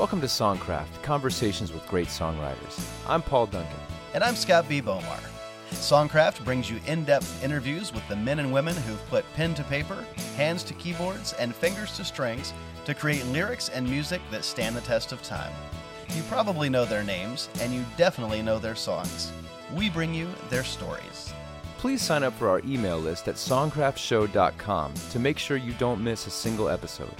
Welcome to Songcraft, conversations with great songwriters. I'm Paul Duncan. And I'm Scott B. Bomar. Songcraft brings you in depth interviews with the men and women who've put pen to paper, hands to keyboards, and fingers to strings to create lyrics and music that stand the test of time. You probably know their names, and you definitely know their songs. We bring you their stories. Please sign up for our email list at songcraftshow.com to make sure you don't miss a single episode.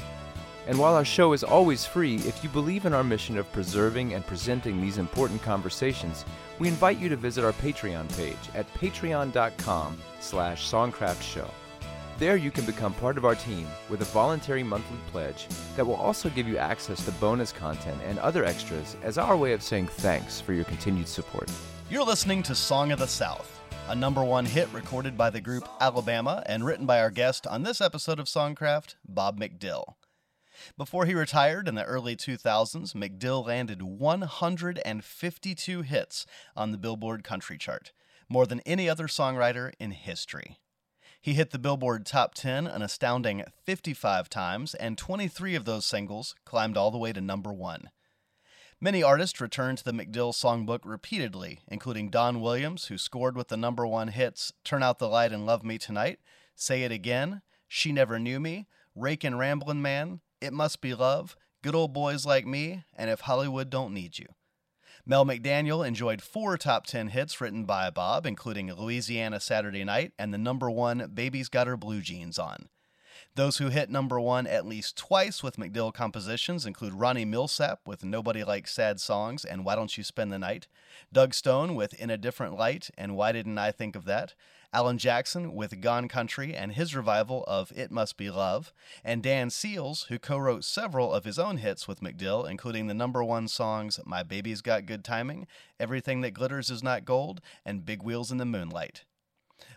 And while our show is always free, if you believe in our mission of preserving and presenting these important conversations, we invite you to visit our Patreon page at patreon.com slash songcraftshow. There you can become part of our team with a voluntary monthly pledge that will also give you access to bonus content and other extras as our way of saying thanks for your continued support. You're listening to Song of the South, a number one hit recorded by the group Alabama and written by our guest on this episode of Songcraft, Bob McDill. Before he retired in the early 2000s, McDill landed 152 hits on the Billboard Country Chart, more than any other songwriter in history. He hit the Billboard Top 10 an astounding 55 times, and 23 of those singles climbed all the way to number one. Many artists returned to the McDill songbook repeatedly, including Don Williams, who scored with the number one hits Turn Out the Light and Love Me Tonight, Say It Again, She Never Knew Me, Rake and Ramblin' Man, It Must Be Love, Good Old Boys Like Me, and If Hollywood Don't Need You. Mel McDaniel enjoyed four top 10 hits written by Bob, including Louisiana Saturday Night and the number one Baby's Got Her Blue Jeans On. Those who hit number one at least twice with McDill compositions include Ronnie Milsap with Nobody Likes Sad Songs and Why Don't You Spend the Night, Doug Stone with In a Different Light and Why Didn't I Think of That, Alan Jackson with Gone Country and his revival of It Must Be Love, and Dan Seals, who co wrote several of his own hits with McDill, including the number one songs My Baby's Got Good Timing, Everything That Glitters Is Not Gold, and Big Wheels in the Moonlight.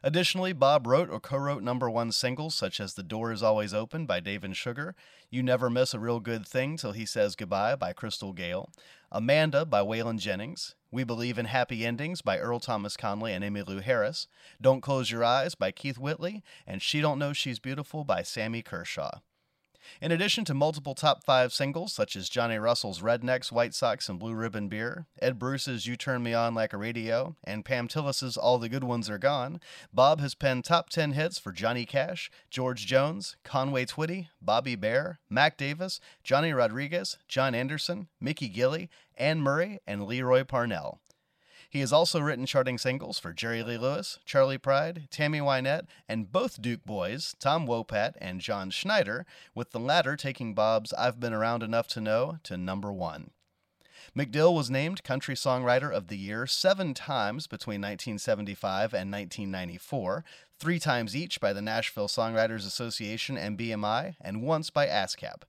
Additionally, Bob wrote or co wrote number one singles such as The Door Is Always Open by Dave and Sugar, You Never Miss a Real Good Thing Till He Says Goodbye by Crystal Gayle, Amanda by Waylon Jennings, We Believe in Happy Endings by Earl Thomas Conley and Emmylou Harris, Don't Close Your Eyes by Keith Whitley, and She Don't Know She's Beautiful by Sammy Kershaw. In addition to multiple top five singles such as Johnny Russell's Rednecks, White Socks, and Blue Ribbon Beer, Ed Bruce's You Turn Me On Like a Radio, and Pam Tillis's All the Good Ones Are Gone, Bob has penned top 10 hits for Johnny Cash, George Jones, Conway Twitty, Bobby Bare, Mac Davis, Johnny Rodriguez, John Anderson, Mickey Gilley, Anne Murray, and Lee Roy Parnell. He has also written charting singles for Jerry Lee Lewis, Charley Pride, Tammy Wynette, and both Duke boys, Tom Wopat and John Schneider, with the latter taking Bob's I've Been Around Enough to Know to number one. McDill was named Country Songwriter of the Year seven times between 1975 and 1994, three times each by the Nashville Songwriters Association and BMI, and once by ASCAP.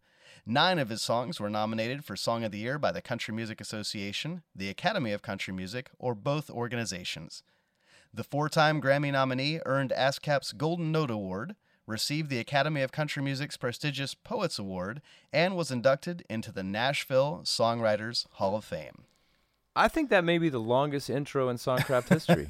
Nine of his songs were nominated for Song of the Year by the Country Music Association, the Academy of Country Music, or both organizations. The four time Grammy nominee earned ASCAP's Golden Note Award, received the Academy of Country Music's prestigious Poets Award, and was inducted into the Nashville Songwriters Hall of Fame. I think that may be the longest intro in Songcraft history.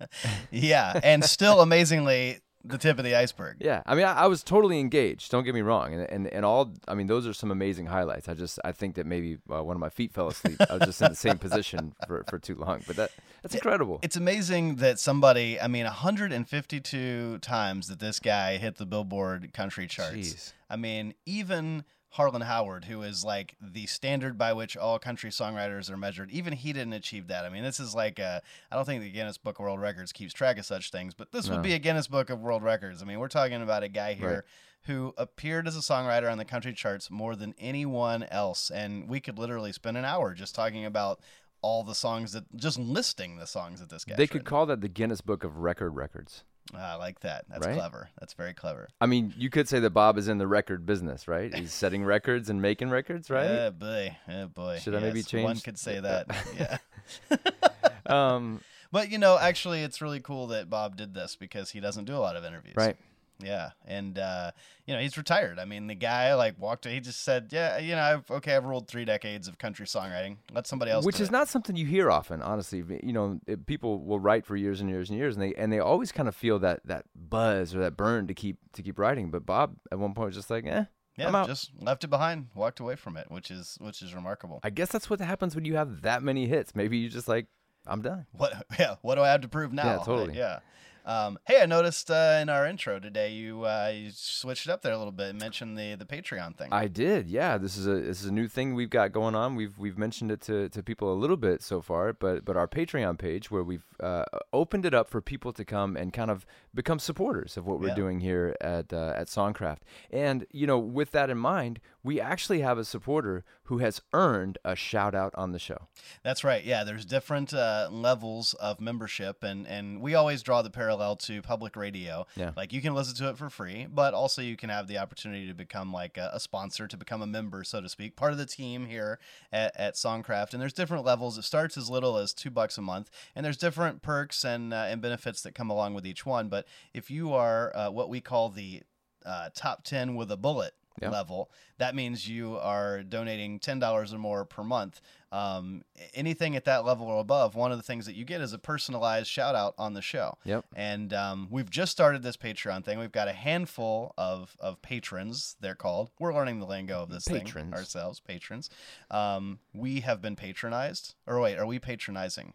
yeah, and still amazingly, the tip of the iceberg. Yeah, I mean, I, I, was totally engaged. Don't get me wrong, and, and and all. I mean, those are some amazing highlights. I just I think that maybe uh, one of my feet fell asleep. I was just in the same position for, for too long, but that that's incredible. It, it's amazing that somebody. I mean, 152 times that this guy hit the Billboard country charts. Jeez. I mean, even Harlan Howard, who is like the standard by which all country songwriters are measured. Even he didn't achieve that. I mean, this is like I don't think the Guinness Book of World Records keeps track of such things, but this no. would be a Guinness Book of World Records. I mean, we're talking about a guy here right. who appeared as a songwriter on the country charts more than anyone else, and we could literally spend an hour just talking about all the songs that just listing the songs that this guy. They could call that the Guinness Book of Record Records. Ah, I like that. That's right? clever. That's very clever. I mean, you could say that Bob is in the record business, right? He's setting records and making records, right? Oh boy, oh boy. Should yes, I maybe change? One could say that. yeah. um, but you know, actually, it's really cool that Bob did this because he doesn't do a lot of interviews. Right. Yeah, and uh, you know he's retired. I mean, the guy like walked. He just said, "Yeah, you know, I've, okay, I've ruled three decades of country songwriting. Let somebody else." Which is it. not something you hear often, honestly. You know, it, people will write for years and years and years, and they and they always kind of feel that that buzz or that burn to keep to keep writing. But Bob at one point was just like, "Eh, Yeah, I'm out. just left it behind, walked away from it, which is which is remarkable. I guess that's what happens when you have that many hits. Maybe you just like, I'm done. What? Yeah. What do I have to prove now? Yeah, totally. Yeah. Um, hey, I noticed uh, in our intro today you uh, you switched it up there a little bit and mentioned the the Patreon thing. I did, yeah. This is a this is a new thing we've got going on. We've we've mentioned it to, to people a little bit so far, but but our Patreon page where we've uh, opened it up for people to come and kind of become supporters of what we're Yeah. doing here at uh, at Songcraft. And you know, with that in mind, we actually have a supporter who has earned a shout out on the show. That's right. Yeah, there's different uh, levels of membership, and and we always draw the parallel to public radio. Yeah. Like you can listen to it for free, but also you can have the opportunity to become like a, a sponsor, to become a member, so to speak, part of the team here at, at Songcraft. And there's different levels. It starts as little as two bucks a month, and there's different perks and uh, and benefits that come along with each one. But if you are uh, what we call the uh, top ten with a bullet Yeah. level, that means you are donating ten dollars or more per month. Um, anything at that level or above, one of the things that you get is a personalized shout out on the show. Yep. And um, we've just started this Patreon thing. We've got a handful of, of patrons, they're called. We're learning the lingo of this Patrons. thing ourselves, patrons. Um, we have been patronized. Or wait, are we patronizing?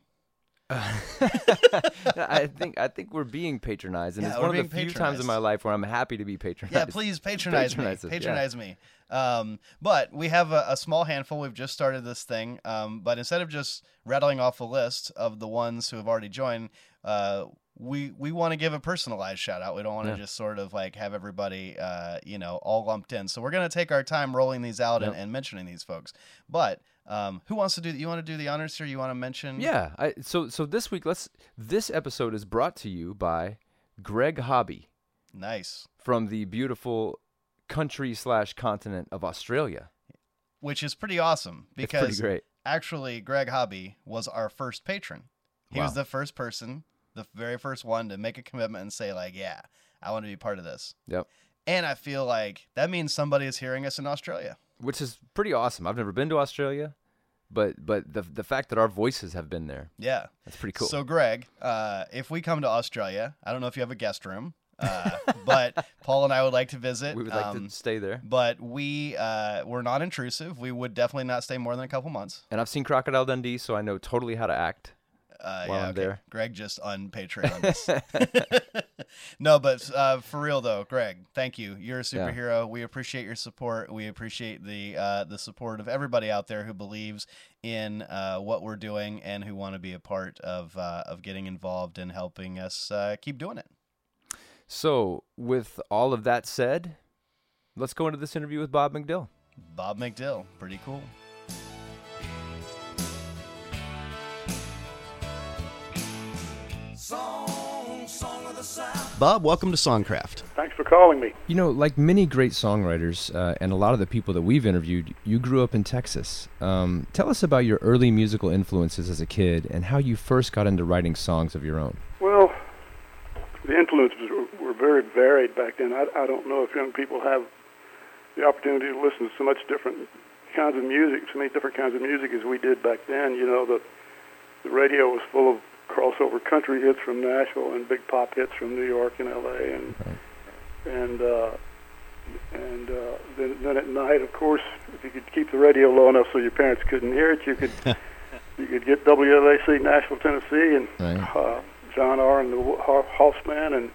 I think I think we're being patronized, and Yeah, it's one of the few times in my life where I'm happy to be patronized. Yeah, please patronize, Patronize me. us, yeah. Patronize me. Um, but we have a, a small handful. We've just started this thing. Um, but instead of just rattling off a list of the ones who have already joined, uh, we we want to give a personalized shout out. We don't want to Yeah. just sort of like have everybody, uh, you know, all lumped in. So we're gonna take our time rolling these out and, and mentioning these folks. But um, who wants to do? You want to do the honors here? You want to mention? Yeah. I, so so this week, let's. This episode is brought to you by Greg Hobby Nice. from the beautiful country slash continent of Australia. Which is pretty awesome It's because pretty great. actually Greg Hobby was our first patron. He was the first person, the very first one to make a commitment and say like, "Yeah, I want to be part of this." Yep. And I feel like that means somebody is hearing us in Australia. Which is pretty awesome. I've never been to Australia, but but the the fact that our voices have been there, Yeah. that's pretty cool. So Greg, uh, if we come to Australia, I don't know if you have a guest room, uh, but Paul and I would like to visit. we would like um, to stay there. But we uh, we're not intrusive. We would definitely not stay more than a couple months. And I've seen Crocodile Dundee, so I know totally how to act. Uh, While yeah, I'm okay. there. Greg just on Patreon. no, but uh, for real though, Greg, thank you. You're a Yeah. superhero. We appreciate your support. We appreciate the uh, the support of everybody out there who believes in uh, what we're doing and who want to be a part of uh, of getting involved and helping us uh, keep doing it. So, with all of that said, let's go into this interview with Bob McDill. Bob McDill, pretty cool. Bob, welcome to Songcraft. Thanks for calling me. You know, like many great songwriters uh, and a lot of the people that we've interviewed, you grew up in Texas. Um, tell us about your early musical influences as a kid and how you first got into writing songs of your own. Well, the influences were, were very varied back then. I, I don't know if young people have the opportunity to listen to so much different kinds of music, so many different kinds of music as we did back then. You know, the the radio was full of crossover country hits from Nashville and big pop hits from New York and L.A. and and uh, and uh, then then at night, of course, if you could keep the radio low enough so your parents couldn't hear it, you could you could get WLAC Nashville, Tennessee, and Right. uh, John R. and the Ho- Ho- Hossman, and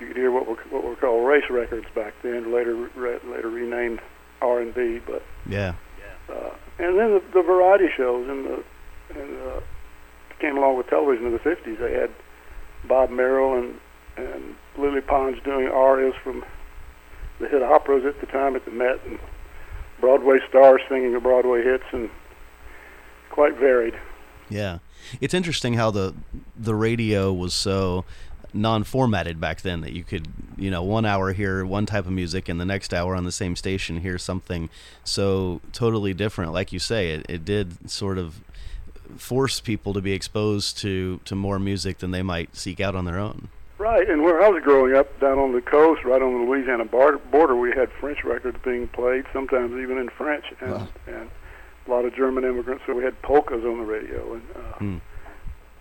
you could hear what were what were called race records back then, later re- later renamed R and B. But Yeah. uh, and then the, the variety shows and the and uh, came along with television in the '50s. They had Bob Merrill and and Lily Pons doing arias from the hit operas at the time at the Met, and Broadway stars singing the Broadway hits, and quite varied. Yeah, it's interesting how the the radio was so non-formatted back then that you could you know one hour hear one type of music and the next hour on the same station hear something so totally different like you say it, it did sort of force people to be exposed to to more music than they might seek out on their own Right, and where I was growing up, down on the coast, right on the Louisiana bar- border, we had French records being played, sometimes even in French, and Wow. and a lot of German immigrants. So we had polkas on the radio, and uh, Hmm.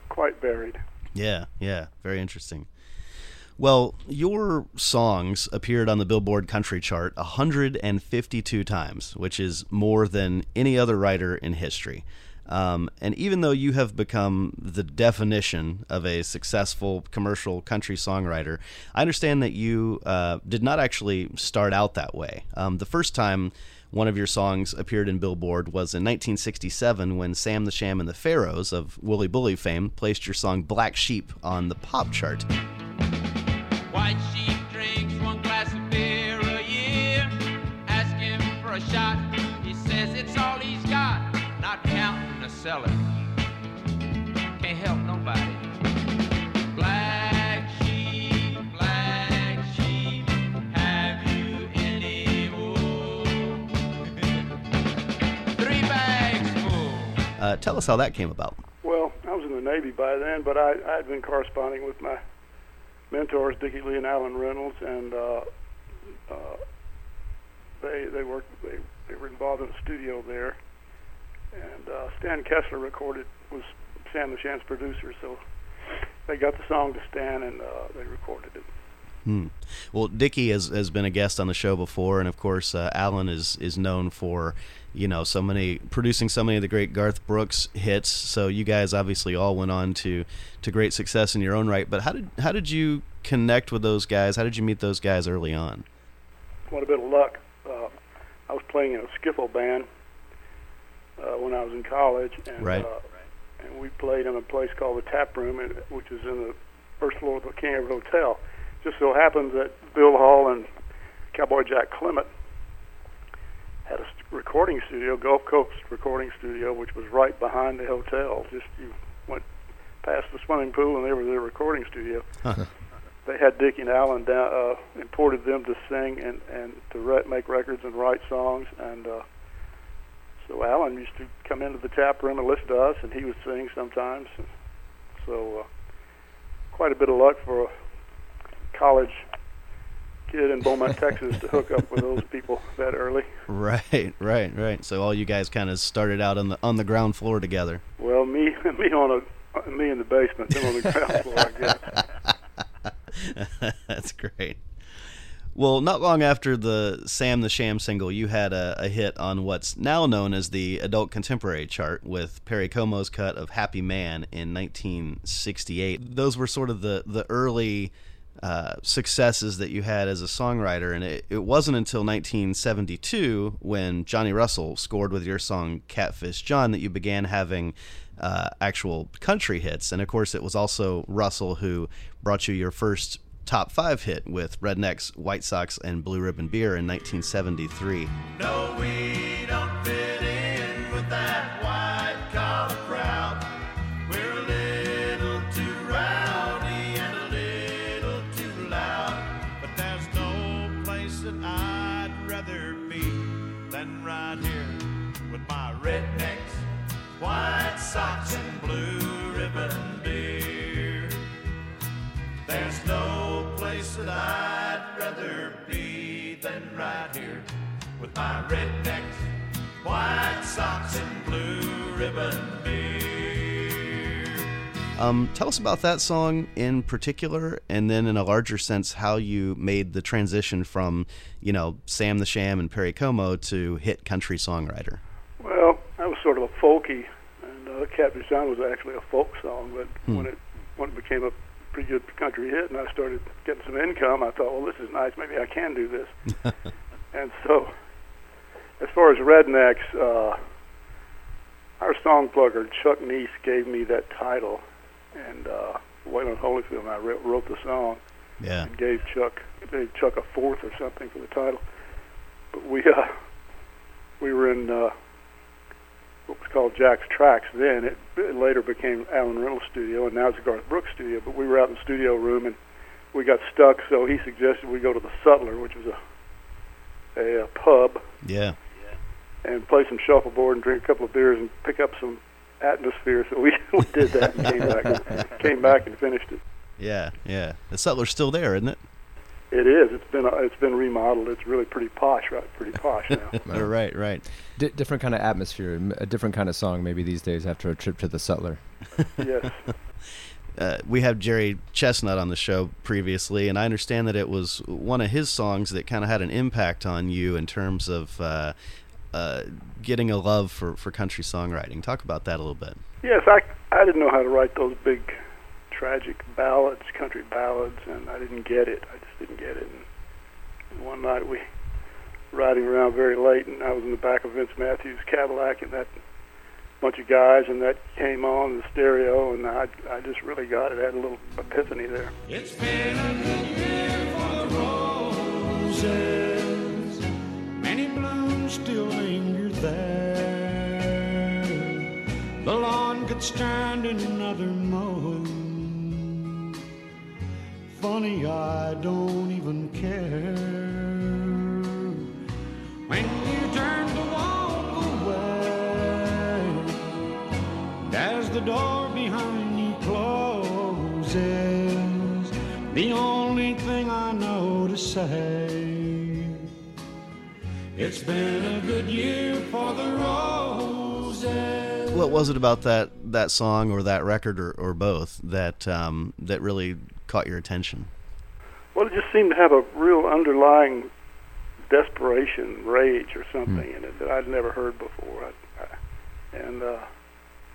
quite varied. Yeah, yeah, very interesting. Well, your songs appeared on the Billboard Country Chart 152 times, which is more than any other writer in history. Um, and even though you have become the definition of a successful commercial country songwriter, I understand that you uh, did not actually start out that way. Um, the first time one of your songs appeared in Billboard was in 1967 when Sam the Sham and the Pharaohs of Wooly Bully fame placed your song Black Sheep on the pop chart. White sheep wool? Three bags full. Uh, tell us how that came about. Well, I was in the Navy by then, but I, I had been corresponding with my mentors, Dickey Lee and Allen Reynolds, and uh, uh, they they worked they they were involved in a studio there, and uh, Stan Kessler recorded was Sam the Sham's producer, so they got the song to Stan and uh, they recorded it. Hmm. Well, Dickey has, has been a guest on the show before, and of course, uh, Allen is is known for, you know, so many producing so many of the great Garth Brooks hits. So you guys obviously all went on to to great success in your own right. But how did how did you connect with those guys? How did you meet those guys early on? What a bit of luck. Uh, I was playing in a skiffle band uh, when I was in college, and right. Uh, and we played in a place called the Tap Room, which is in the first floor of the King Edward Hotel just so happens that Bill Hall and Cowboy Jack Clement had a recording studio, Gulf Coast recording studio, which was right behind the hotel. Just you went past the swimming pool, and they were their recording studio. they had Dick and Allen down, uh, imported them to sing and and to re- make records and write songs, and uh, so Allen used to come into the tap room and listen to us, and he would sing sometimes. And so uh, quite a bit of luck for a college kid in Beaumont, Texas, to hook up with those people that early. Right, right, right. So all you guys kind of started out on the on the ground floor together. Well, me, me on a, me in the basement, them on the ground floor, I guess. That's great. Well, not long after the Sam the Sham single, you had a, a, hit on what's now known as the adult contemporary chart with Perry Como's cut of Happy Man in 1968. Those were sort of the, the early uh, successes that you had as a songwriter. And it, it wasn't until 1972 when Johnny Russell scored with your song Catfish John that you began having uh, actual country hits. And of course, it was also Russell who brought you your first top five hit with Rednecks, White Socks, and Blue Ribbon Beer in 1973. No, with my rednecks, white socks and blue ribbon beer. Um, tell us about that song in particular, and then in a larger sense, how you made the transition from, you know, Sam the Sham and Perry Como to hit country songwriter. Well, that was sort of a folky and uh, Catfish John was actually a folk song, but hmm. when it when it became a pretty good country hit, and I started getting some income, I thought, well, this is nice. Maybe I can do this. and so, as far as rednecks, uh, our song plugger Chuck Neese gave me that title, and uh, Wayland Holyfield and I wrote the song. Yeah. And gave Chuck gave Chuck a fourth or something for the title. But we uh, we were in uh, what was called Jack's Tracks then. It, it later became Allen Reynolds Studio, and now it's Garth Brooks Studio. But we were out in the studio room, and we got stuck, so he suggested we go to the Sutler, which was a a, a pub. Yeah. And play some shuffleboard and drink a couple of beers and pick up some atmosphere. So we, we did that and came back and came back and finished it. Yeah, yeah. The Sutler's still there, isn't it? It is. It's been it's been remodeled. It's really pretty posh, right? Pretty posh now. right, right. D- different kind of atmosphere, a different kind of song maybe these days after a trip to the Sutler. yes. uh, we have Jerry Chesnut on the show previously, and I understand that it was one of his songs that kind of had an impact on you in terms of uh, uh, getting a love for, for country songwriting. Talk about that a little bit. Yes, I, I didn't know how to write those big, tragic ballads, country ballads, and I didn't get it. I just didn't get it. And one night we riding around very late, and I was in the back of Vince Matthews' Cadillac, and that bunch of guys, and that came on the stereo, and I, I just really got it. I had a little epiphany there. It's been a good year for the roses. Still linger there. The lawn could stand another mowing. Funny, I don't even care. When you turn to walk away, as the door behind you closes, the only thing I know to say, it's been a good year for the roses. What was it about that, that song or that record or, or both that um, that really caught your attention? Well, it just seemed to have a real underlying desperation, rage, or something in it that I'd never heard before, I, I, and uh,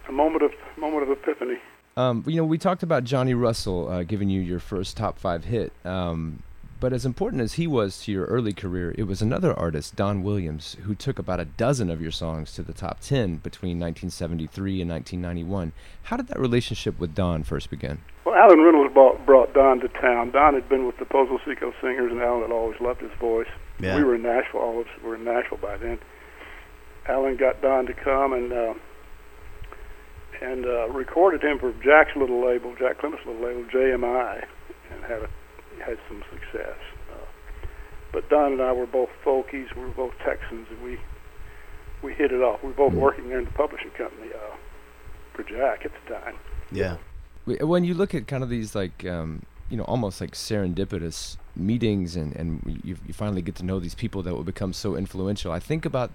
a moment of moment of epiphany. Um, you know, we talked about Johnny Russell uh, giving you your first top five hit. Um, but as important as he was to your early career, it was another artist, Don Williams, who took about a dozen of your songs to the top 10 between 1973 and 1991. How did that relationship with Don first begin? Well, Allen Reynolds brought, brought Don to town. Don had been with the Pozo Seco Singers, and Allen had always loved his voice. Yeah. We were in Nashville. All of us were in Nashville by then. Allen got Don to come and uh, and uh, recorded him for Jack's little label, Jack Clement's little label, JMI, and had a, had some success. Uh, but Don and I were both folkies. We were both Texans, and we we hit it off. We were both working there in the publishing company uh, for Jack at the time. Yeah. When you look at kind of these like, um, you know, almost like serendipitous meetings, and and you, you finally get to know these people that will become so influential. I think about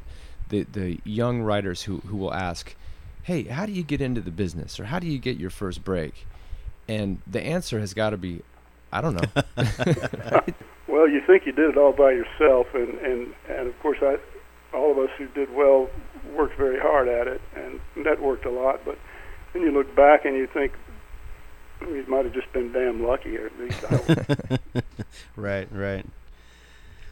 the the young writers who who will ask, "Hey, how do you get into the business, or how do you get your first break?" And the answer has got to be, "I don't know." Well, you think you did it all by yourself, and and and of course, I, all of us who did well worked very hard at it and networked a lot. But then you look back and you think we might have just been damn lucky, or at least I was. Right, right.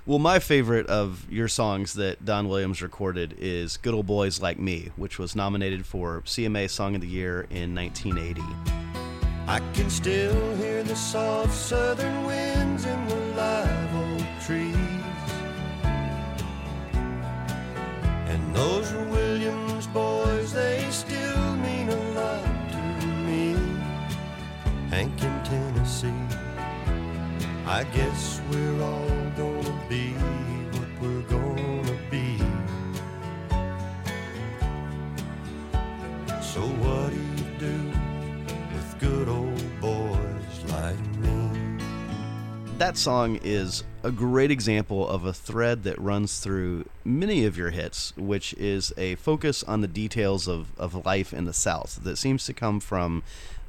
Well, my favorite of your songs that Don Williams recorded is Good Old Boys Like Me, which was nominated for CMA Song of the Year in 1980. I can still hear the soft southern winds in the live oak trees. And those Williams boys, they still mean a lot to me. Hank in Tennessee, I guess That song is a great example of a thread that runs through many of your hits, which is a focus on the details of, of life in the South that seems to come from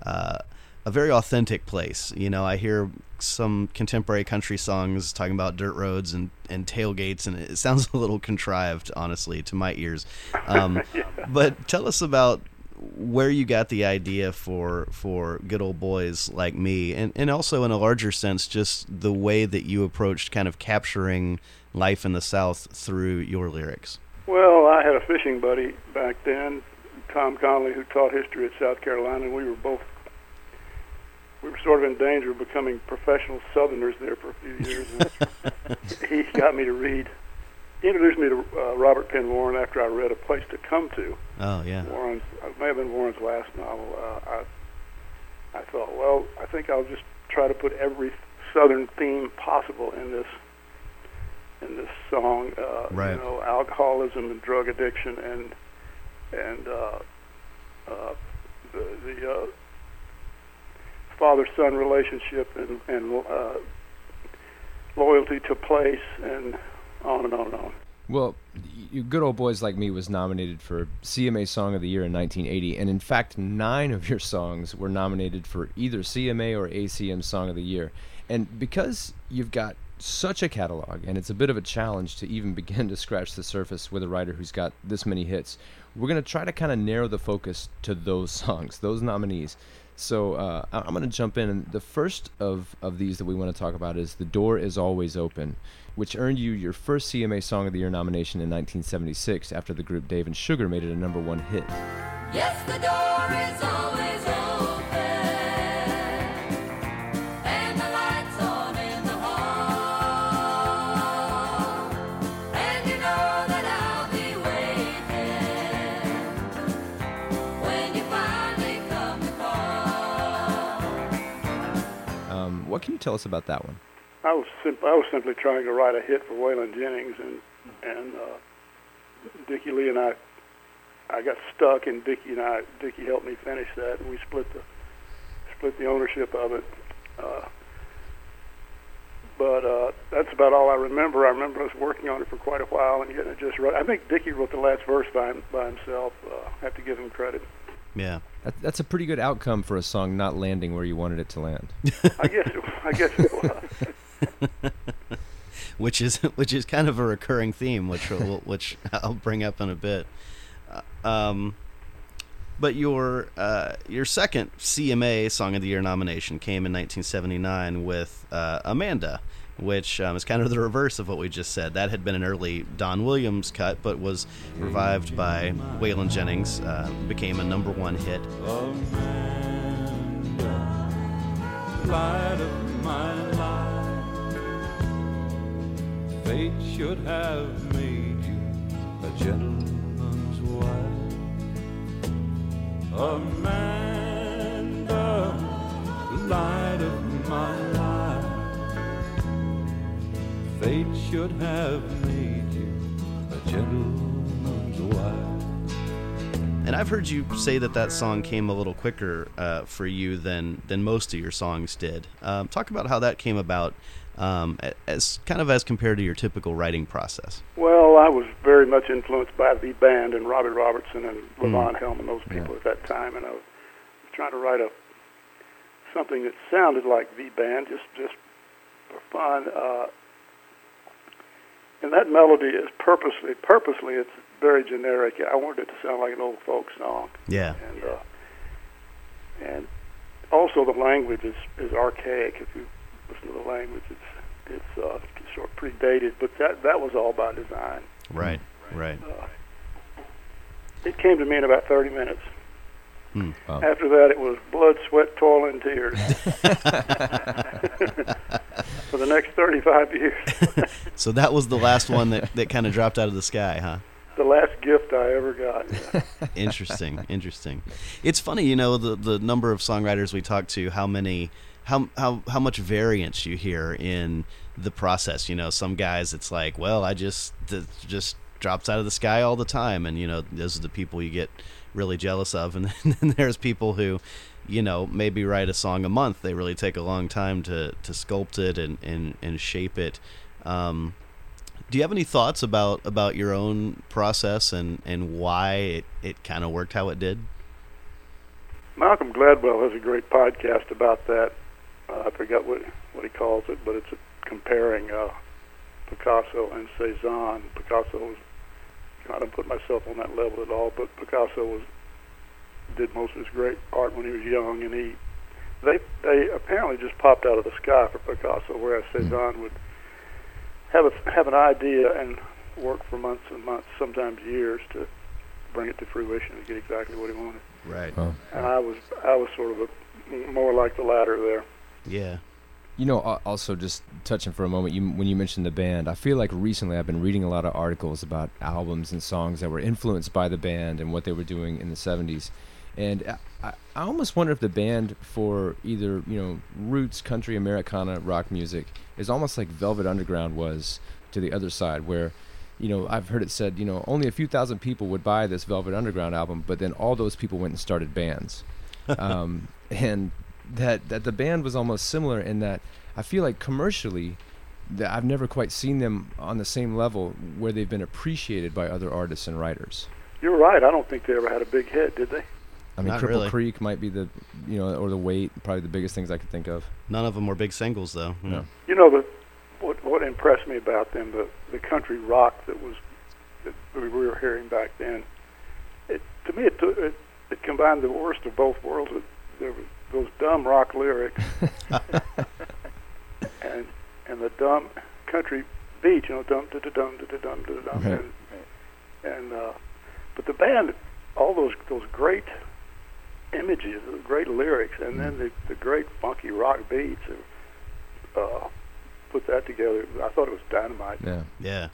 uh, a very authentic place. You know, I hear some contemporary country songs talking about dirt roads and, and tailgates, and it sounds a little contrived, honestly, to my ears. Um, But tell us about where you got the idea for for good old boys like me and and also in a larger sense just the way that you approached kind of capturing life in the south through your lyrics Well, I had a fishing buddy back then, Tom Conley, who taught history at South Carolina, and we were both we were sort of in danger of becoming professional Southerners there for a few years. And he got me to read. He introduced me to uh, Robert Penn Warren after I read A Place to Come To. oh yeah Warren's it may have been Warren's last novel. Uh, I I thought, well, I think I'll just try to put every Southern theme possible in this in this song. Uh, Right. You know, alcoholism and drug addiction and and uh, uh, the the uh, father-son relationship and and uh, loyalty to place and on and on and on. Well, Good Old Boys Like Me was nominated for CMA Song of the Year in 1980, and in fact, nine of your songs were nominated for either CMA or ACM Song of the Year. And because you've got such a catalog, and it's a bit of a challenge to even begin to scratch the surface with a writer who's got this many hits, we're going to try to kind of narrow the focus to those songs, those nominees. So uh, I'm going to jump in, and the first of, of these that we want to talk about is "The Door Is Always Open," which earned you your first CMA Song of the Year nomination in 1976 after the group Dave and Sugar made it a number one hit. Yes, the door is always open, can you tell us about that one? I was sim- I was simply trying to write a hit for Waylon Jennings, and and uh, Dickey Lee and I I got stuck, and Dickey and I Dickey helped me finish that, and we split the split the ownership of it. Uh, but uh, that's about all I remember. I remember us working on it for quite a while and getting it just right. I think Dickey wrote the last verse by by himself. Uh, I have to give him credit. Yeah. That, that's a pretty good outcome for a song not landing where you wanted it to land. I guess it, I guess it was. which is which is kind of a recurring theme, which which I'll bring up in a bit. Uh, um, but your uh, your second CMA Song of the Year nomination came in 1979 with uh, Amanda, which um, is kind of the reverse of what we just said. That had been an early Don Williams cut, but was revived by Waylon Jennings, uh, became a number one hit. Amanda, light of my life. Fate should have made you a gentleman's wife. Amanda, light Fate should have made you a gentleman's wife. And I've heard you say that that song came a little quicker uh, for you than than most of your songs did. Um, talk about how that came about, um, as kind of as compared to your typical writing process. Well, I was very much influenced by the band and Robbie Robertson and Levon Helm and those people at that time, and I was trying to write a something that sounded like the band, just just for fun. Uh, and that melody is purposely purposely it's very generic. I wanted it to sound like an old folk song, Yeah, and uh, and also the language is is archaic. If you listen to the language, it's it's uh, sort of predated, but that that was all by design. right, right. Uh, it came to me in about 30 minutes. Hmm. Wow. After that, it was blood, sweat, toil, and tears for the next 35 years. So that was the last one that, that kind of dropped out of the sky, huh? the last gift I ever got. Yeah. Interesting, interesting. It's funny, you know, the the number of songwriters we talk to, how many, how how how much variance you hear in the process. You know, some guys, it's like, well, I just it just drops out of the sky all the time, and you know, those are the people you get really jealous of, and then there's people who. You know, maybe write a song a month. They really take a long time to, to sculpt it and, and, and shape it. Um, do you have any thoughts about about your own process and and why it, it kind of worked how it did Malcolm Gladwell has a great podcast about that. Uh, I forgot what what he calls it, but it's comparing uh, Picasso and Cezanne. Picasso was I don't put myself on that level at all, but Picasso was did most of his great art when he was young, and he they they apparently just popped out of the sky for Picasso, whereas Cezanne hmm. would have a have an idea and work for months and months, sometimes years, to bring it to fruition and get exactly what he wanted. right Wow. And I was I was sort of a, more like the latter there. yeah You know, also just touching for a moment, you when you mentioned the band, I feel like recently I've been reading a lot of articles about albums and songs that were influenced by the band and what they were doing in the '70s, and I- I, I almost wonder if the band for either you know roots, country, Americana, rock music is almost like Velvet Underground was to the other side, where you know I've heard it said you know only a few thousand people would buy this Velvet Underground album, but then all those people went and started bands. Um, and that that the band was almost similar in that I feel like commercially th- I've never quite seen them on the same level where they've been appreciated by other artists and writers. You're right. I don't think they ever had a big hit, did they? I mean, Not Cripple really. Creek might be the, you know, or the Weight, probably the biggest things I could think of. None of them were big singles, though. Hmm. No. You know, the, what what impressed me about them, the the country rock that was that we were hearing back then. It to me, it it, it combined the worst of both worlds. It, there was those dumb rock lyrics and and the dumb country beat, you know, dum da da dum da da dum da da dum, Right. and and uh, but the band, all those those great images, the great lyrics, and then the the great funky rock beats. Uh, put that together. I thought it was dynamite. Yeah. Yeah.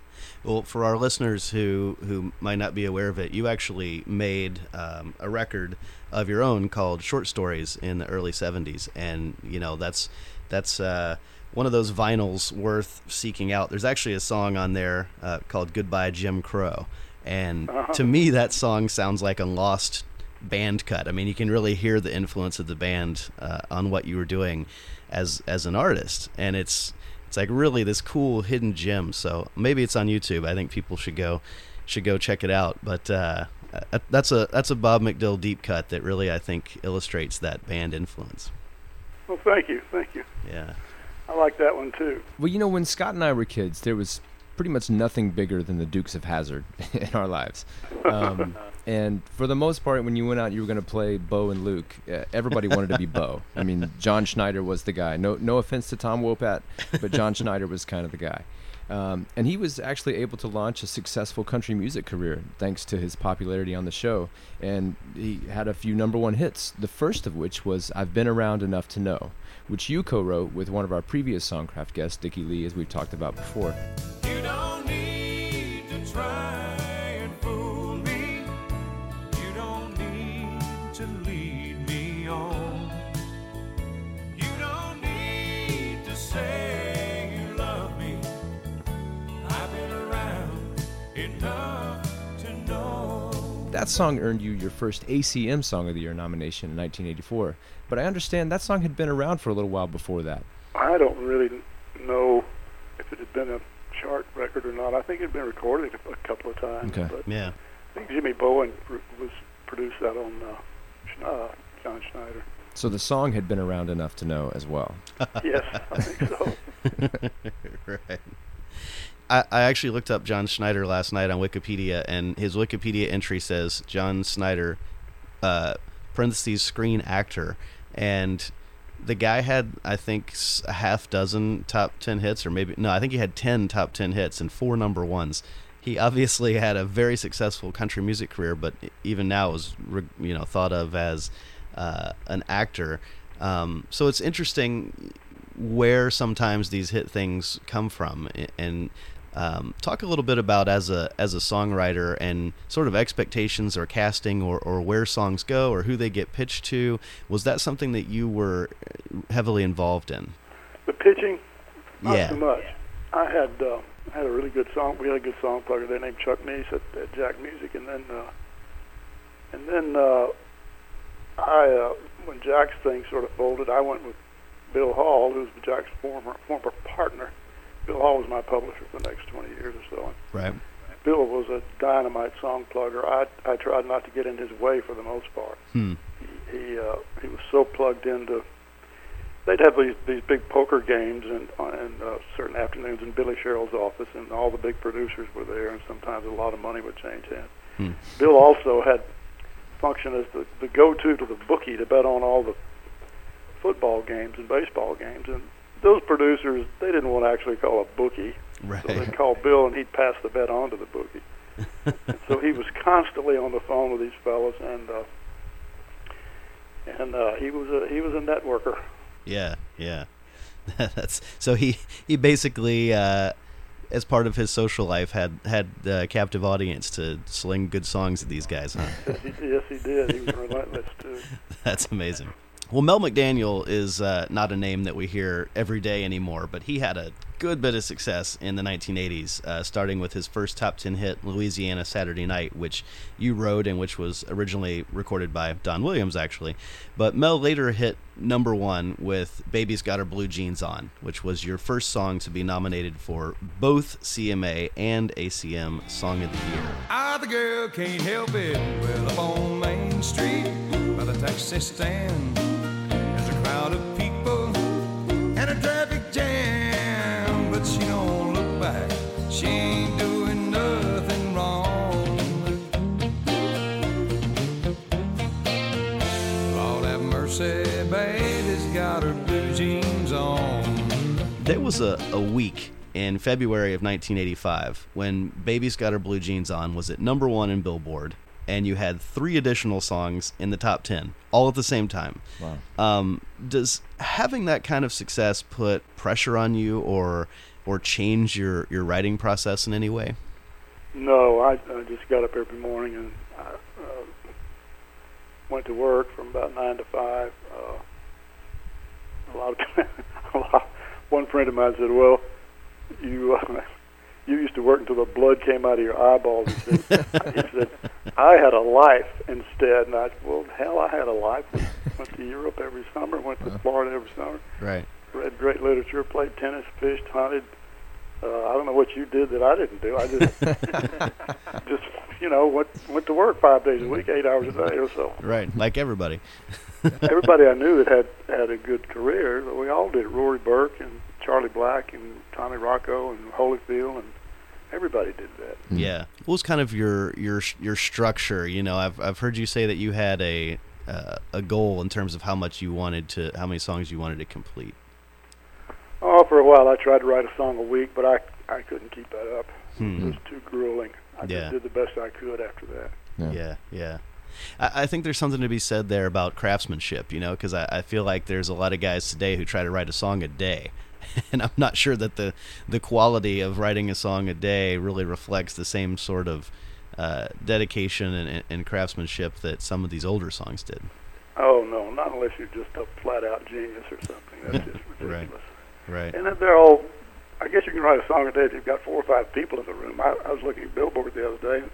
Well, for our listeners who who might not be aware of it, you actually made um, a record of your own called Short Stories in the early '70s, and you know that's that's uh, one of those vinyls worth seeking out. There's actually a song on there uh, called "Goodbye Jim Crow," and Uh-huh. to me that song sounds like a lost band cut. I mean, you can really hear the influence of the band uh, on what you were doing as as an artist, and it's it's like really this cool hidden gem. So maybe it's on YouTube. I think people should go should go check it out. But uh, uh, that's a that's a Bob McDill deep cut that really I think illustrates that band influence. Well, thank you, thank you. Yeah. I like that one too. Well, you know, when Scott and I were kids, there was pretty much nothing bigger than the Dukes of Hazzard in our lives. Um, and for the most part, when you went out, you were going to play Bo and Luke. Uh, everybody wanted to be Bo. I mean, John Schneider was the guy. No, no offense to Tom Wopat, but John Schneider was kind of the guy. Um, and he was actually able to launch a successful country music career thanks to his popularity on the show. And he had a few number one hits, the first of which was I've Been Around Enough to Know, which you co wrote with one of our previous Songcraft guests, Dickey Lee, as we've talked about before. That song earned you your first ACM Song of the Year nomination in 1984, but I understand that song had been around for a little while before that. I don't really know if it had been a chart record or not. I think it had been recorded a couple of times. Okay. But Yeah. I think Jimmy Bowen was produced that on uh, uh, John Schneider. So the song had been around enough to know as well. yes, I think so. right. I, I actually looked up John Schneider last night on Wikipedia, and his Wikipedia entry says John Schneider, uh, parentheses screen actor, and the guy had I think a half dozen top ten hits, or maybe no, I think he had ten top ten hits and four number ones. He obviously had a very successful country music career, but even now is you know thought of as uh, an actor. Um, so it's interesting where sometimes these hit things come from, and um, talk a little bit about as a as a songwriter and sort of expectations or casting or, or where songs go or who they get pitched to. Was that something that you were heavily involved in? The pitching, not Yeah. so much. I had uh, I had a really good song. We had a good song plugger there named Chuck Neese at, at Jack Music, and then uh, and then uh, I uh, when Jack's thing sort of folded, I went with Bill Hall, who's Jack's former former partner. Bill Hall was my publisher for the next 20 years or so. Right. Bill was a dynamite song plugger. I I tried not to get in his way for the most part. Hmm. He he, uh, he was so plugged into. They'd have these these big poker games and and uh, certain afternoons in Billy Sherrill's office, and all the big producers were there, and sometimes a lot of money would change hands. Hmm. Bill also had functioned as the the go-to to the bookie to bet on all the football games and baseball games, and those producers they didn't want to actually call a bookie, so they'd call Bill and he'd pass the bet on to the bookie. so he was constantly on the phone with these fellows, and uh, and uh, he was a he was a networker. Yeah. Yeah. That's so he he basically. Uh, as part of his social life, had had a captive audience to sling good songs at these guys. Huh? Yes, he did. He was relentless too. That's amazing. Well, Mel McDaniel is uh, not a name that we hear every day anymore, but he had a good bit of success in the 1980s, uh, starting with his first top 10 hit, Louisiana Saturday Night, which you wrote and which was originally recorded by Don Williams, actually. But Mel later hit number one with Baby's Got Her Blue Jeans On, which was your first song to be nominated for both CMA and ACM Song of the Year. Ah, the girl can't help it. Well, up on Main Street, by the taxi stand, traffic jam. But she don't look back. She ain't doing nothing wrong. Lord have mercy, baby's got her blue jeans on. There was a, a week in February of 1985 when Baby's Got Her Blue Jeans On was at number one in Billboard, and you had three additional songs in the top 10, all at the same time. Wow. Um, does having that kind of success put pressure on you or or change your, your writing process in any way? No, I, I just got up every morning and I, uh, went to work from about nine to five. Uh, a lot of a lot. One friend of mine said, "Well, you uh, you used to work until the blood came out of your eyeballs." He said, he said I had a life instead, and I said, "Well, hell, I had a life. Went to Europe every summer, went to Florida every summer, Right. read great literature, played tennis, fished, hunted." Uh, I don't know what you did that I didn't do. I just just you know went went to work five days a week, eight hours a day or so. Right. Like everybody. Everybody I knew that had had a good career, we all did. Rory Bourke and Charlie Black and Tommy Rocco and Holyfield and everybody did that. Yeah. What was kind of your your your structure? You know, I've I've heard you say that you had a uh, a goal in terms of how much you wanted to, how many songs you wanted to complete. Oh, for a while I tried to write a song a week, but I I couldn't keep that up. Hmm. It was too grueling. I Yeah. just did the best I could after that. Yeah. Yeah, yeah. I, I think there's something to be said there about craftsmanship, you know, because I, I feel like there's a lot of guys today who try to write a song a day. And I'm not sure that the, the quality of writing a song a day really reflects the same sort of uh, dedication and, and craftsmanship that some of these older songs did. Oh no, not unless you're just a flat out genius or something. That's just Right. ridiculous. Right. Right. And then they're all. I guess you can write a song a day if you've got four or five people in the room. I, I was looking at Billboard the other day.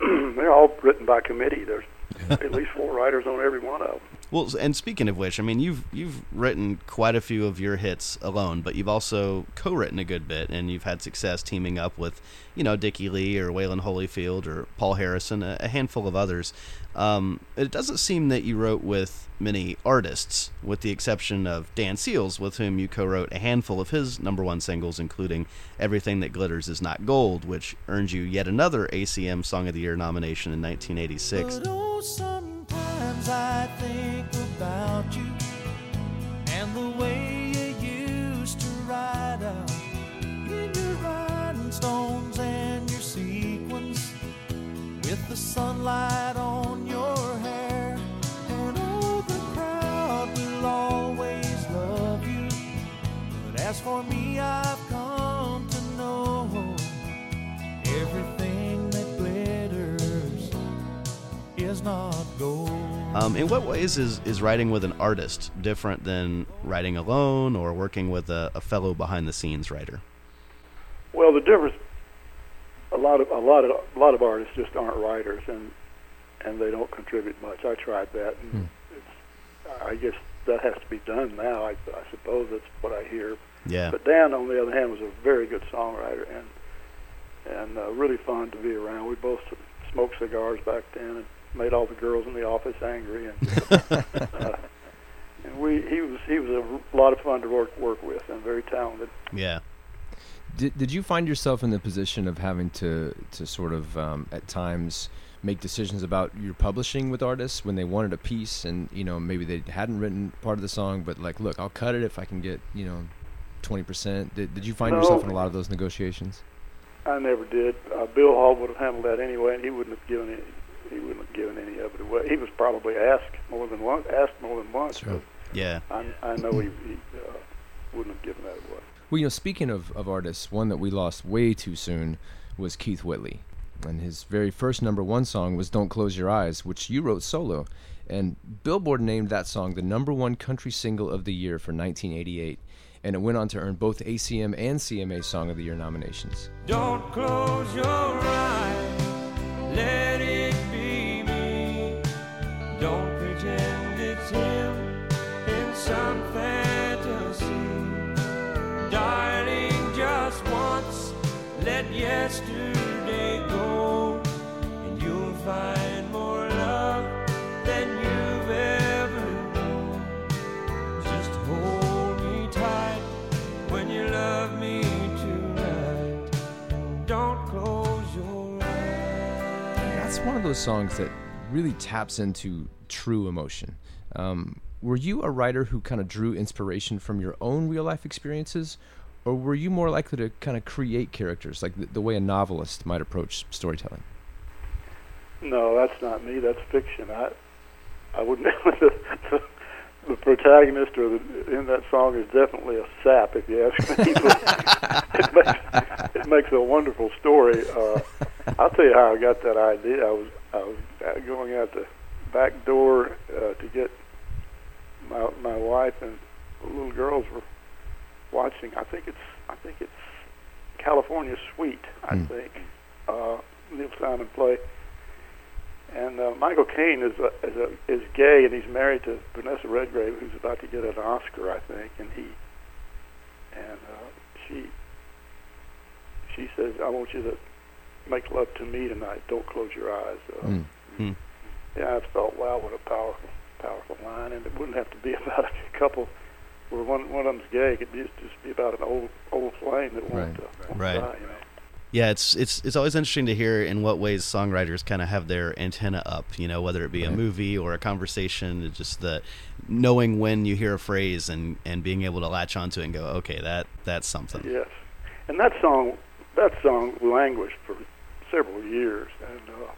They're all written by committee. There's at least four writers on every one of them. Well, and speaking of which, I mean, you've you've written quite a few of your hits alone, but you've also co-written a good bit, and you've had success teaming up with, you know, Dickey Lee or Wayland Holyfield or Paul Harrison, a, a handful of others. Um, it doesn't seem that you wrote with many artists, with the exception of Dan Seals, with whom you co-wrote a handful of his number one singles, including "Everything That Glitters Is Not Gold," which earned you yet another ACM Song of the Year nomination in 1986. Sometimes I think about you and the way you used to ride out in your rhinestones and your sequins with the sunlight on Um, in what ways is, is writing with an artist different than writing alone or working with a, a fellow behind the scenes writer? Well, the difference. A lot of a lot of a lot of artists just aren't writers, and and they don't contribute much. I tried that, and it's, I guess that has to be done now. I, I suppose that's what I hear. Yeah. But Dan, on the other hand, was a very good songwriter and and uh, really fun to be around. We both smoked cigars back then and made all the girls in the office angry, and uh, and we he was he was a lot of fun to work work with and very talented. Yeah. Did, did you find yourself in the position of having to to sort of um, at times make decisions about your publishing with artists when they wanted a piece and you know maybe they hadn't written part of the song but like look I'll cut it if I can get you know twenty percent. Did, did you find No. yourself in a lot of those negotiations? I never did. Uh, Bill Hall would have handled that anyway, and he wouldn't have given it. He wouldn't have given any of it away. He was probably asked more than once. Asked more than once. Sure. Yeah. I, I know he, he uh, wouldn't have given that away. Well, you know, speaking of, of artists, one that we lost way too soon was Keith Whitley. And his very first number one song was Don't Close Your Eyes, which you wrote solo. And Billboard named that song the number one country single of the year for 1988. and it went on to earn both ACM and CMA Song of the Year nominations. Don't close your eyes, yesterday go, and you'll find more love than you've ever known. Just hold me tight when you love me tonight. Don't close your eyes. That's one of those songs that really taps into true emotion. Um, were you a writer who kind of drew inspiration from your own real life experiences, or were you more likely to kind of create characters, like the, the way a novelist might approach storytelling? No, that's not me. That's fiction. I I wouldn't. the, the, protagonist or the, in that song is definitely a sap, if you ask me. it, makes, it makes a wonderful story. Uh, I'll tell you how I got that idea. I was I was going out the back door uh, to get my my wife and little girls were watching. I think it's I think it's California Suite. I Hmm. think uh, Neil Simon play. And uh, Michael Caine is a, is a, is gay, and he's married to Vanessa Redgrave, who's about to get an Oscar, I think. And he and uh, she she says, "I want you to make love to me tonight. Don't close your eyes." Uh, Mm. Hmm. Yeah, I thought, wow, what a powerful powerful line, and it wouldn't have to be about a couple where one one of them's gay. It could just just be about an old old flame that won't, Right. uh, won't Right. die. You know. Yeah, it's it's it's always interesting to hear in what ways songwriters kind of have their antenna up. You know, whether it be a movie or a conversation, just the knowing when you hear a phrase and and being able to latch onto it and go, okay, that that's something. Yes, and that song, that song languished for several years, and uh,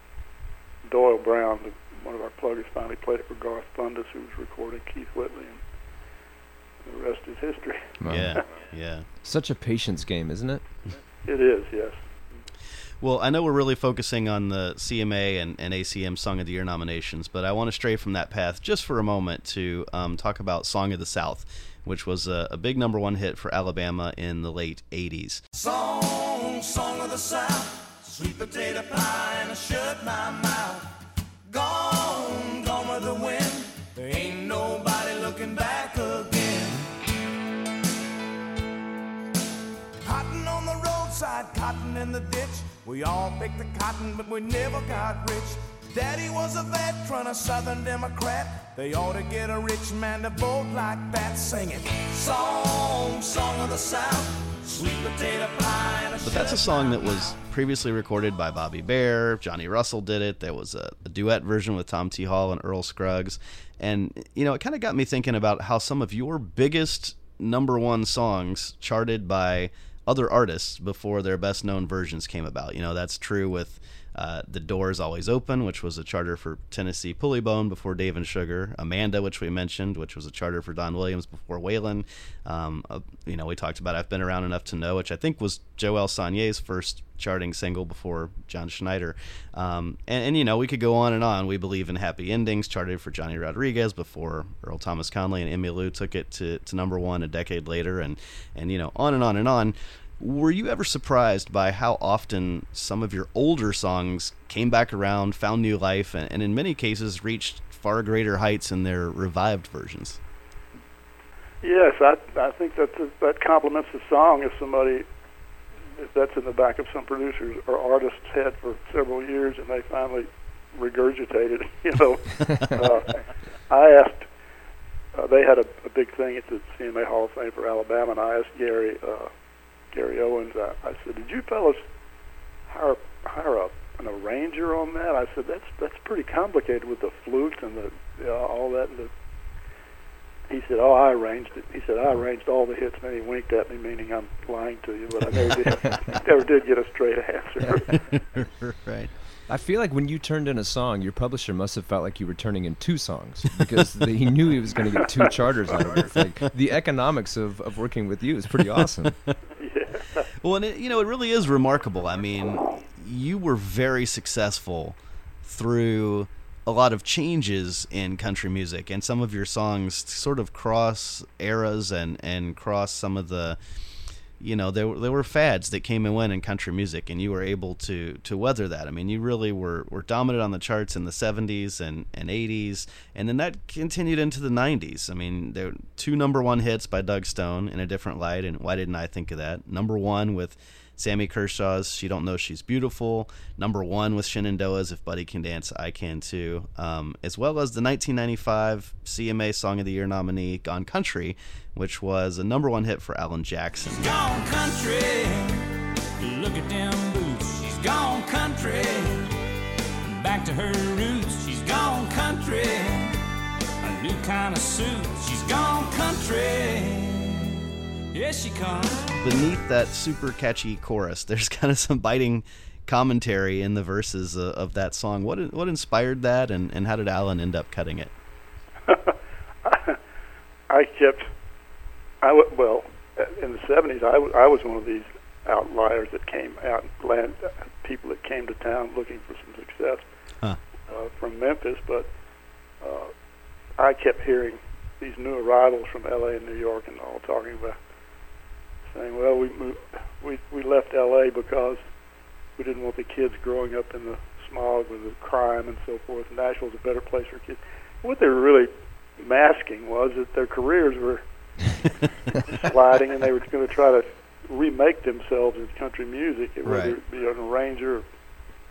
Doyle Brown, one of our pluggers, finally played it for Garth Fundis, who was recording Keith Whitley, and the rest is history. Wow. Yeah, yeah. Such a patience game, isn't it? It is, yes. Well, I know we're really focusing on the CMA and, and ACM Song of the Year nominations, but I want to stray from that path just for a moment to um, talk about Song of the South, which was a, a big number one hit for Alabama in the late 80s. Song, song of the South, sweet potato pie, and I shut my mouth. Gone, in the ditch. We all picked the cotton, but we never got rich. Daddy was a veteran, a Southern Democrat. They ought to get a rich man to vote like that, singing song, song of the South, But that's a song that was previously recorded by Bobby Bare. Johnny Russell did it. There was a, a duet version with Tom T. Hall and Earl Scruggs. And, you know, it kind of got me thinking about how some of your biggest number one songs charted by other artists before their best known versions came about. You know, that's true with uh, The Doors Always Open, which was a charter for Tennessee Pulleybone before Dave and Sugar. Amanda, which we mentioned, which was a charter for Don Williams before Waylon. Um, uh, you know, we talked about I've Been Around Enough to Know, which I think was Jo-El Sonnier's first charting single before John Schneider. Um, and, and, you know, we could go on and on. We Believe in Happy Endings, charted for Johnny Rodriguez before Earl Thomas Conley and Emmylou took it to, to number one a decade later. And, and, you know, on and on and on. Were you ever surprised by how often some of your older songs came back around, found new life, and, and in many cases reached far greater heights in their revived versions? Yes, I I think that that complements the song if somebody if that's in the back of some producers or artist's head for several years and they finally regurgitate it. You know, uh, I asked. Uh, they had a, a big thing at the CMA Hall of Fame for Alabama, and I asked Gary uh, Gary Owens. I, I said, "Did you fellas hire hire a, an arranger on that?" I said, "That's that's pretty complicated with the flute and the all that." And the, he said, "Oh, I arranged it." He said, "I arranged all the hits." And he winked at me, meaning I'm lying to you, but I never did. never did get a straight answer. right. I feel like when you turned in a song, your publisher must have felt like you were turning in two songs because the, he knew he was going to get two charters out of it. Like the economics of, of working with you is pretty awesome. yeah. Well, and it, you know, it really is remarkable. I mean, you were very successful through a lot of changes in country music, and some of your songs sort of cross eras and and cross some of the you know there, there were fads that came and went in country music and you were able to to weather that. I mean you really were were dominant on the charts in the 70s and, and 80s and then that continued into the 90s i mean there were two number one hits by doug stone in a different light and why didn't i think of that? Number one with Sammy Kershaw's She Don't Know She's Beautiful, number one with Shenandoah's If Buddy Can Dance, I Can Too, um, as well as the 1995 CMA Song of the Year nominee Gone Country, which was a number one hit for Alan Jackson. gone country. Look at them boots. She's gone country. Back to her roots. She's gone country. A new kind of suit. She's gone country. Here she comes. Beneath that super catchy chorus, there's kind of some biting commentary in the verses uh, of that song. What what inspired that, and, and how did Alan end up cutting it? I kept, I w- well, in the '70s, I, w- I was one of these outliers that came out, and land people that came to town looking for some success Huh. uh, from Memphis. But uh, I kept hearing these new arrivals from L.A. and New York, and all talking about saying, "Well, we moved, we we left L.A. because we didn't want the kids growing up in the smog with the crime and so forth. Nashville's a better place for kids." What they were really masking was that their careers were sliding, and they were going to try to remake themselves in country music, whether Right. it be an arranger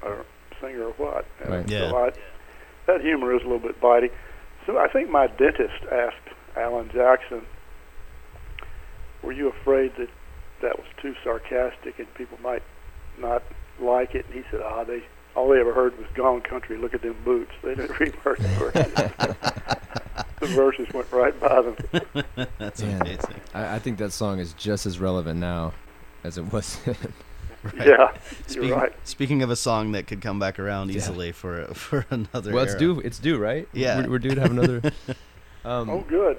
or singer or what. And Right. Yeah. So I, that humor is a little bit biting. So I think my dentist asked Alan Jackson, "Were you afraid that that was too sarcastic and people might not like it?" And he said, "Ah, they all they ever heard was Gone Country. Look at them boots. They didn't read the verses. the verses went right by them." That's Yeah. amazing. I, I think that song is just as relevant now as it was then. Right. Yeah, Speaking, you're right. speaking of a song that could come back around Yeah. easily for for another. well, it's era. due. It's due, right? Yeah. we're, we're due to have another. Um, Oh, good.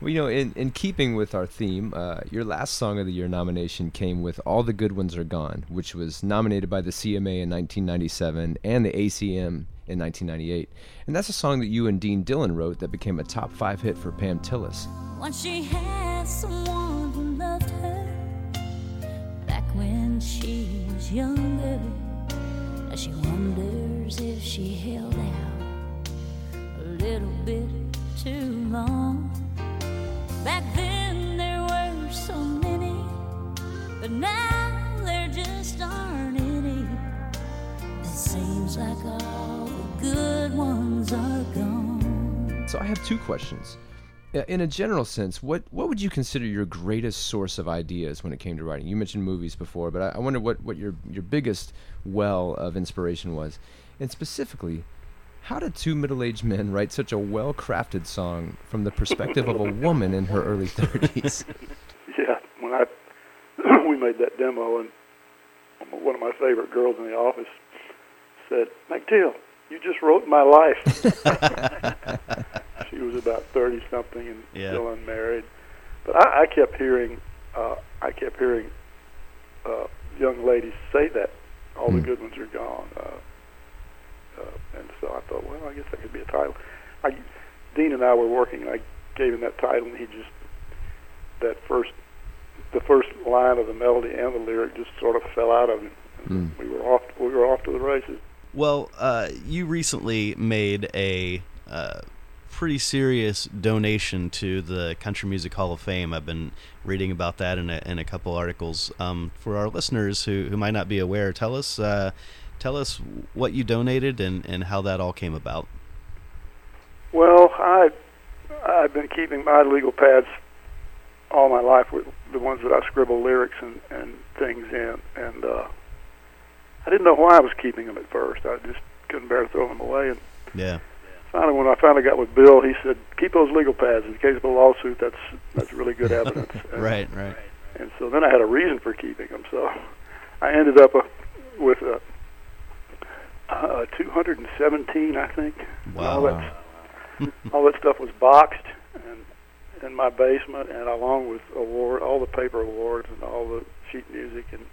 Well, you know, in, in keeping with our theme, uh, your last Song of the Year nomination came with All the Good Ones Are Gone, which was nominated by the CMA in 1997 and the ACM in 1998. And that's a song that you and Dean Dillon wrote that became a top five hit for Pam Tillis. Once she had someone who loved her back when she was younger. Now she wonders if she held out a little bit too long. Back then there were so many, but now there just aren't any. It seems like all the good ones are gone. So I have two questions. In a general sense, what, what would you consider your greatest source of ideas when it came to writing? You mentioned movies before, but I, I wonder what, what your, your biggest well of inspiration was. And specifically, how did two middle aged men write such a well crafted song from the perspective of a woman in her early 30s? Yeah, when I we made that demo, and one of my favorite girls in the office said, "McDill, you just wrote my life." she was about thirty something and Yeah. still unmarried, but I, I kept hearing, uh, I kept hearing uh, young ladies say that all the Hmm. good ones are gone, uh, uh, and so I thought, well, I guess that could be a title. I, Dean and I were working. and I gave him that title, and he just that first the first line of the melody and the lyric just sort of fell out of him. Mm. We were off. We were off to the races. Well, uh, you recently made a uh, pretty serious donation to the Country Music Hall of Fame. I've been reading about that in a, in a couple articles. Um, for our listeners who, who might not be aware, tell us uh, tell us what you donated and, and how that all came about. Well, I I've been keeping my legal pads all my life with the ones that I scribble lyrics and and things in, and uh, I didn't know why I was keeping them at first. I just couldn't bear to throw them away. And Yeah. finally, when I finally got with Bill, he said, "Keep those legal pads in case of a lawsuit. That's that's really good evidence." And- Right. Right. And so then I had a reason for keeping them. So I ended up uh, with a, uh, 217, I think. And All Wow. that, all that stuff was boxed and in my basement, and along with award, all the paper awards and all the sheet music and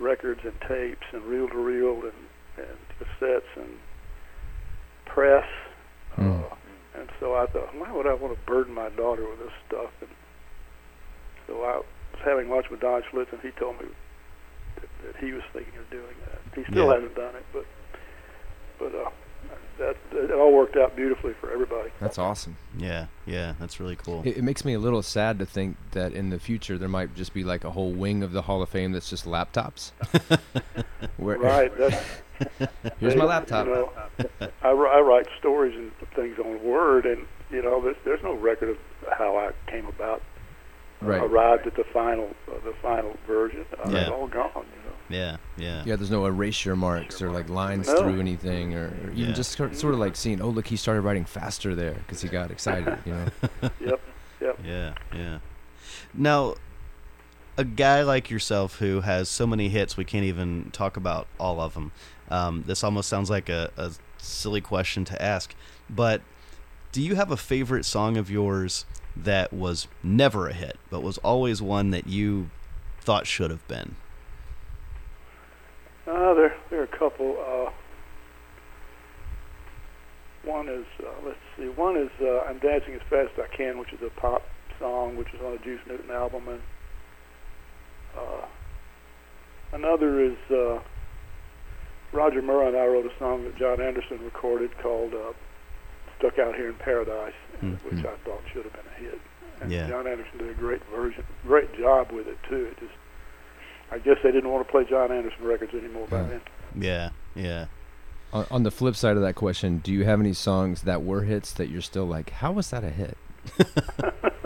records and tapes and reel to reel and and cassettes and press. Hmm. Uh, and so I thought, why would I want to burden my daughter with this stuff? And so I was having lunch with Don Schlitz, and he told me that, that he was thinking of doing that. He still Yeah. hasn't done it, but but uh, that it all worked out beautifully for everybody. That's awesome. Yeah, yeah, that's really cool. It, it makes me a little sad to think that in the future there might just be like a whole wing of the Hall of Fame that's just laptops. Where, Right. That's, Here's they- my laptop. You know, I, I write stories and things on Word, and you know, there's, there's no record of how I came about, Right. arrived at the final, uh, the final version. Uh, Yeah. It's all gone. You know. Yeah, yeah, Yeah, there's no erasure marks or like lines No. through anything, or, or even Yeah. just sort sort of like seeing, oh look, he started writing faster there because he got excited. You know. Yep. Yep. yeah, yeah. Now, a guy like yourself who has so many hits, we can't even talk about all of them. Um, this almost sounds like a, a silly question to ask, but do you have a favorite song of yours that was never a hit, but was always one that you thought should have been? Uh, there, there are a couple. Uh, one is, uh, let's see, one is uh, "I'm Dancing as Fast as I Can," which is a pop song, which is on a Juice Newton album, and uh, another is uh, Roger Murrah and I wrote a song that John Anderson recorded called uh, "Stuck Out Here in Paradise," Mhm. which I thought should have been a hit. And Yeah. John Anderson did a great version, great job with it too. It just, I guess they didn't want to play John Anderson records anymore by Yeah. then. Yeah, yeah. on, on the flip side of that question, do you have any songs that were hits that you're still like, how was that a hit?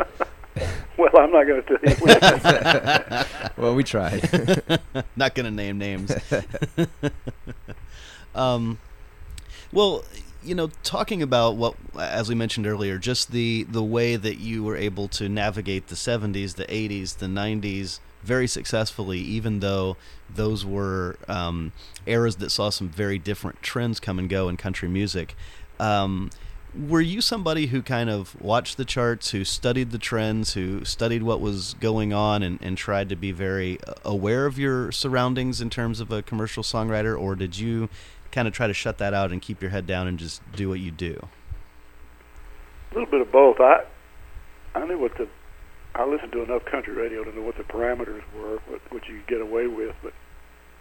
Well, I'm not going to tell you. Well, we tried. Not gonna name names. um, well, you know, talking about what, as we mentioned earlier, just the the way that you were able to navigate the '70s, the '80s, the '90s very successfully, even though those were um, eras that saw some very different trends come and go in country music. Um, were you somebody who kind of watched the charts, who studied the trends, who studied what was going on, and, and tried to be very uh, aware of your surroundings in terms of a commercial songwriter, or did you kind of try to shut that out and keep your head down and just do what you do? A little bit of both. I I knew what the I listened to enough country radio to know what the parameters were, what what you could get away with. But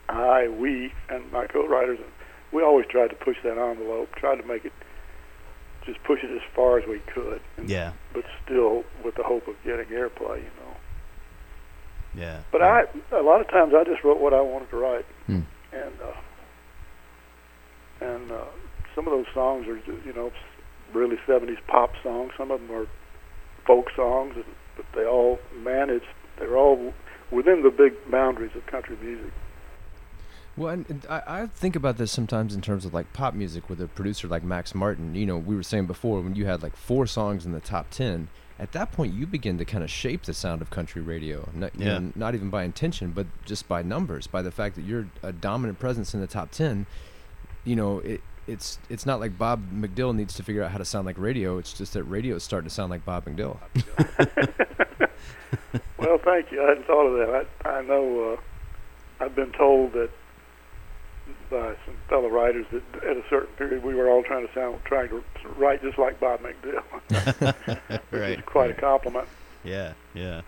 I, we, and my co-writers, we always tried to push that envelope, tried to make it just push it as far as we could, and, Yeah, but still with the hope of getting airplay, you know. yeah. But I, a lot of times, I just wrote what I wanted to write, Hmm. and uh, and uh, some of those songs are, you know, really '70s pop songs. Some of them are folk songs, and, but they all managed. They're all within the big boundaries of country music. Well, and, and I, I think about this sometimes in terms of like pop music with a producer like Max Martin. You know, we were saying before when you had like four songs in the top 10, at that point you begin to kind of shape the sound of country radio. Not, you Yeah. know, not even by intention, but just by numbers, by the fact that you're a dominant presence in the top 10. You know, it, it's it's not like Bob McDill needs to figure out how to sound like radio. It's just that radio is starting to sound like Bob McDill. Well, thank you. I hadn't thought of that. I, I know uh, I've been told that by some fellow writers that at a certain period we were all trying to sound, trying to write just like Bob McDill, which is quite a compliment. Yeah, yeah.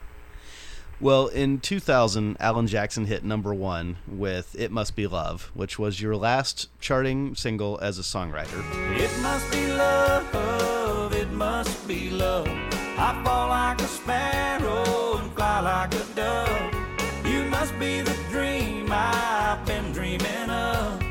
Well, in 2000, Alan Jackson hit number one with It Must Be Love, which was your last charting single as a songwriter. It must be love, it must be love. I fall like a sparrow and fly like a dove. You must be the dream I've been dreaming of.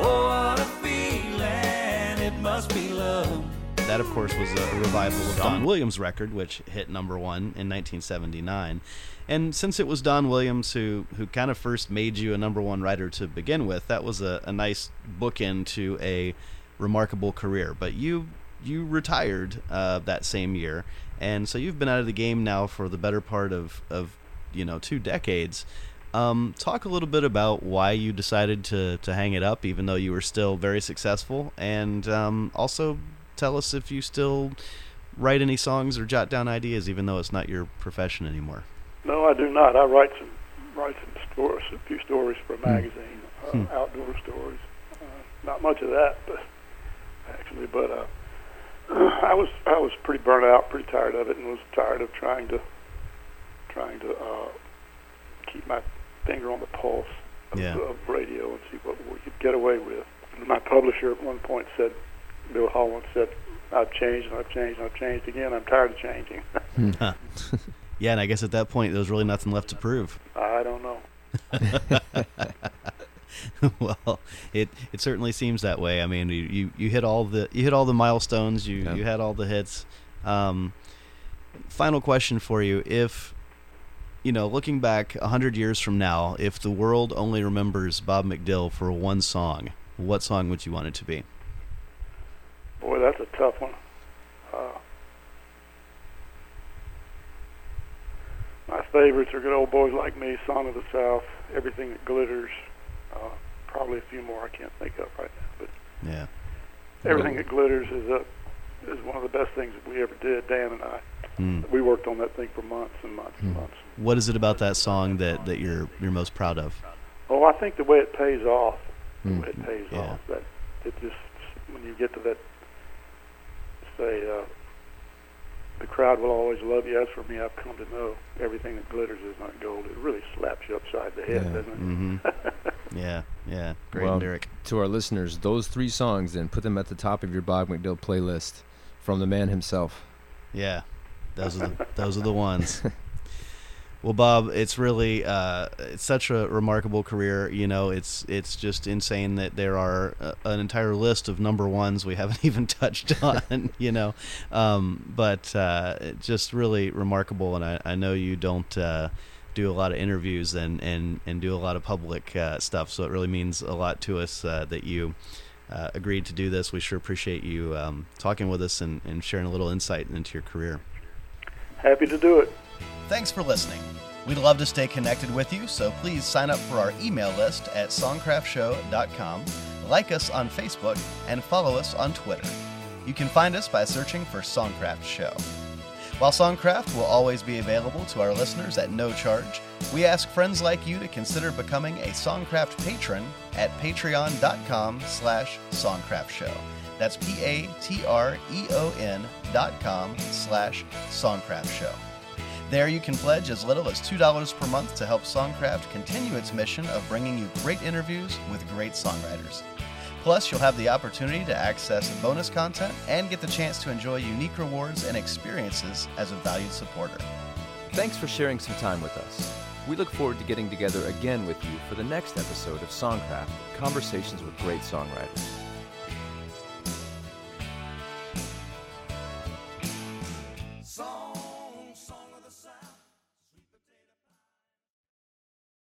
Oh, what a feeling, it must be love. That, of course, was a revival of Don Williams' record, which hit number one in 1979. And since it was Don Williams who, who kind of first made you a number one writer to begin with, that was a, a nice bookend to a remarkable career. But you you retired uh, that same year, and so you've been out of the game now for the better part of, of you know two decades. Um, talk a little bit about why you decided to, to hang it up, even though you were still very successful, and um, also tell us if you still write any songs or jot down ideas, even though it's not your profession anymore. No, I do not. I write some write some stories, a few stories for a magazine, uh, outdoor stories. not much of that, but actually, but uh, I was I was pretty burnt out, pretty tired of it, and was tired of trying to trying to uh, keep my finger on the pulse of, Yeah. of radio and see what we could get away with. And my publisher at one point said, Bill Holland said, "I've changed and I've changed and I've changed again. I'm tired of changing." Yeah, and I guess at that point there was really nothing left to prove. I don't know. well, it it certainly seems that way. I mean, you, you, you hit all the you hit all the milestones. You Yeah. you had all the hits. Um, final question for you: If you know, looking back a hundred years from now, if the world only remembers Bob McDill for one song, what song would you want it to be? Boy, that's a tough one. Uh, my favorites are Good Old Boys Like Me, Song of the South, Everything That Glitters, uh, probably a few more I can't think of right now. But Yeah. Everything That Glitters is a, is one of the best things that we ever did, Dan and I. Hmm. We worked on that thing for months and months and months. What is it about that song that, that you're you're most proud of? Oh, I think the way it pays off, the Mm. way it pays Yeah. off, that it just when you get to that, say, uh, the crowd will always love you. As for me, I've come to know everything that glitters is not gold. It really slaps you upside the head, Yeah. doesn't it? Mm-hmm. yeah, yeah, great Well, lyric. To our listeners, those three songs, then put them at the top of your Bob McDill playlist from the man himself. Yeah, those are the, those are the ones. Well, Bob, it's really uh, it's such a remarkable career. You know, it's it's just insane that there are uh, an entire list of number ones we haven't even touched on. you know, um, but uh, just really remarkable. And I, I know you don't uh, do a lot of interviews and and and do a lot of public uh, stuff, so it really means a lot to us uh, that you. Uh, agreed to do this. We sure appreciate you um, talking with us and, and sharing a little insight into your career. Happy to do it. Thanks for listening. We'd love to stay connected with you, so please sign up for our email list at songcraftshow.com, like us on Facebook, and follow us on Twitter. You can find us by searching for Songcraft Show. While Songcraft will always be available to our listeners at no charge, we ask friends like you to consider becoming a Songcraft patron at patreon.com slash songcraftshow. That's P-A-T-R-E-O-N dot com slash songcraftshow. There you can pledge as little as $2 per month to help Songcraft continue its mission of bringing you great interviews with great songwriters. Plus, you'll have the opportunity to access bonus content and get the chance to enjoy unique rewards and experiences as a valued supporter. Thanks for sharing some time with us. We look forward to getting together again with you for the next episode of Songcraft Conversations with Great Songwriters.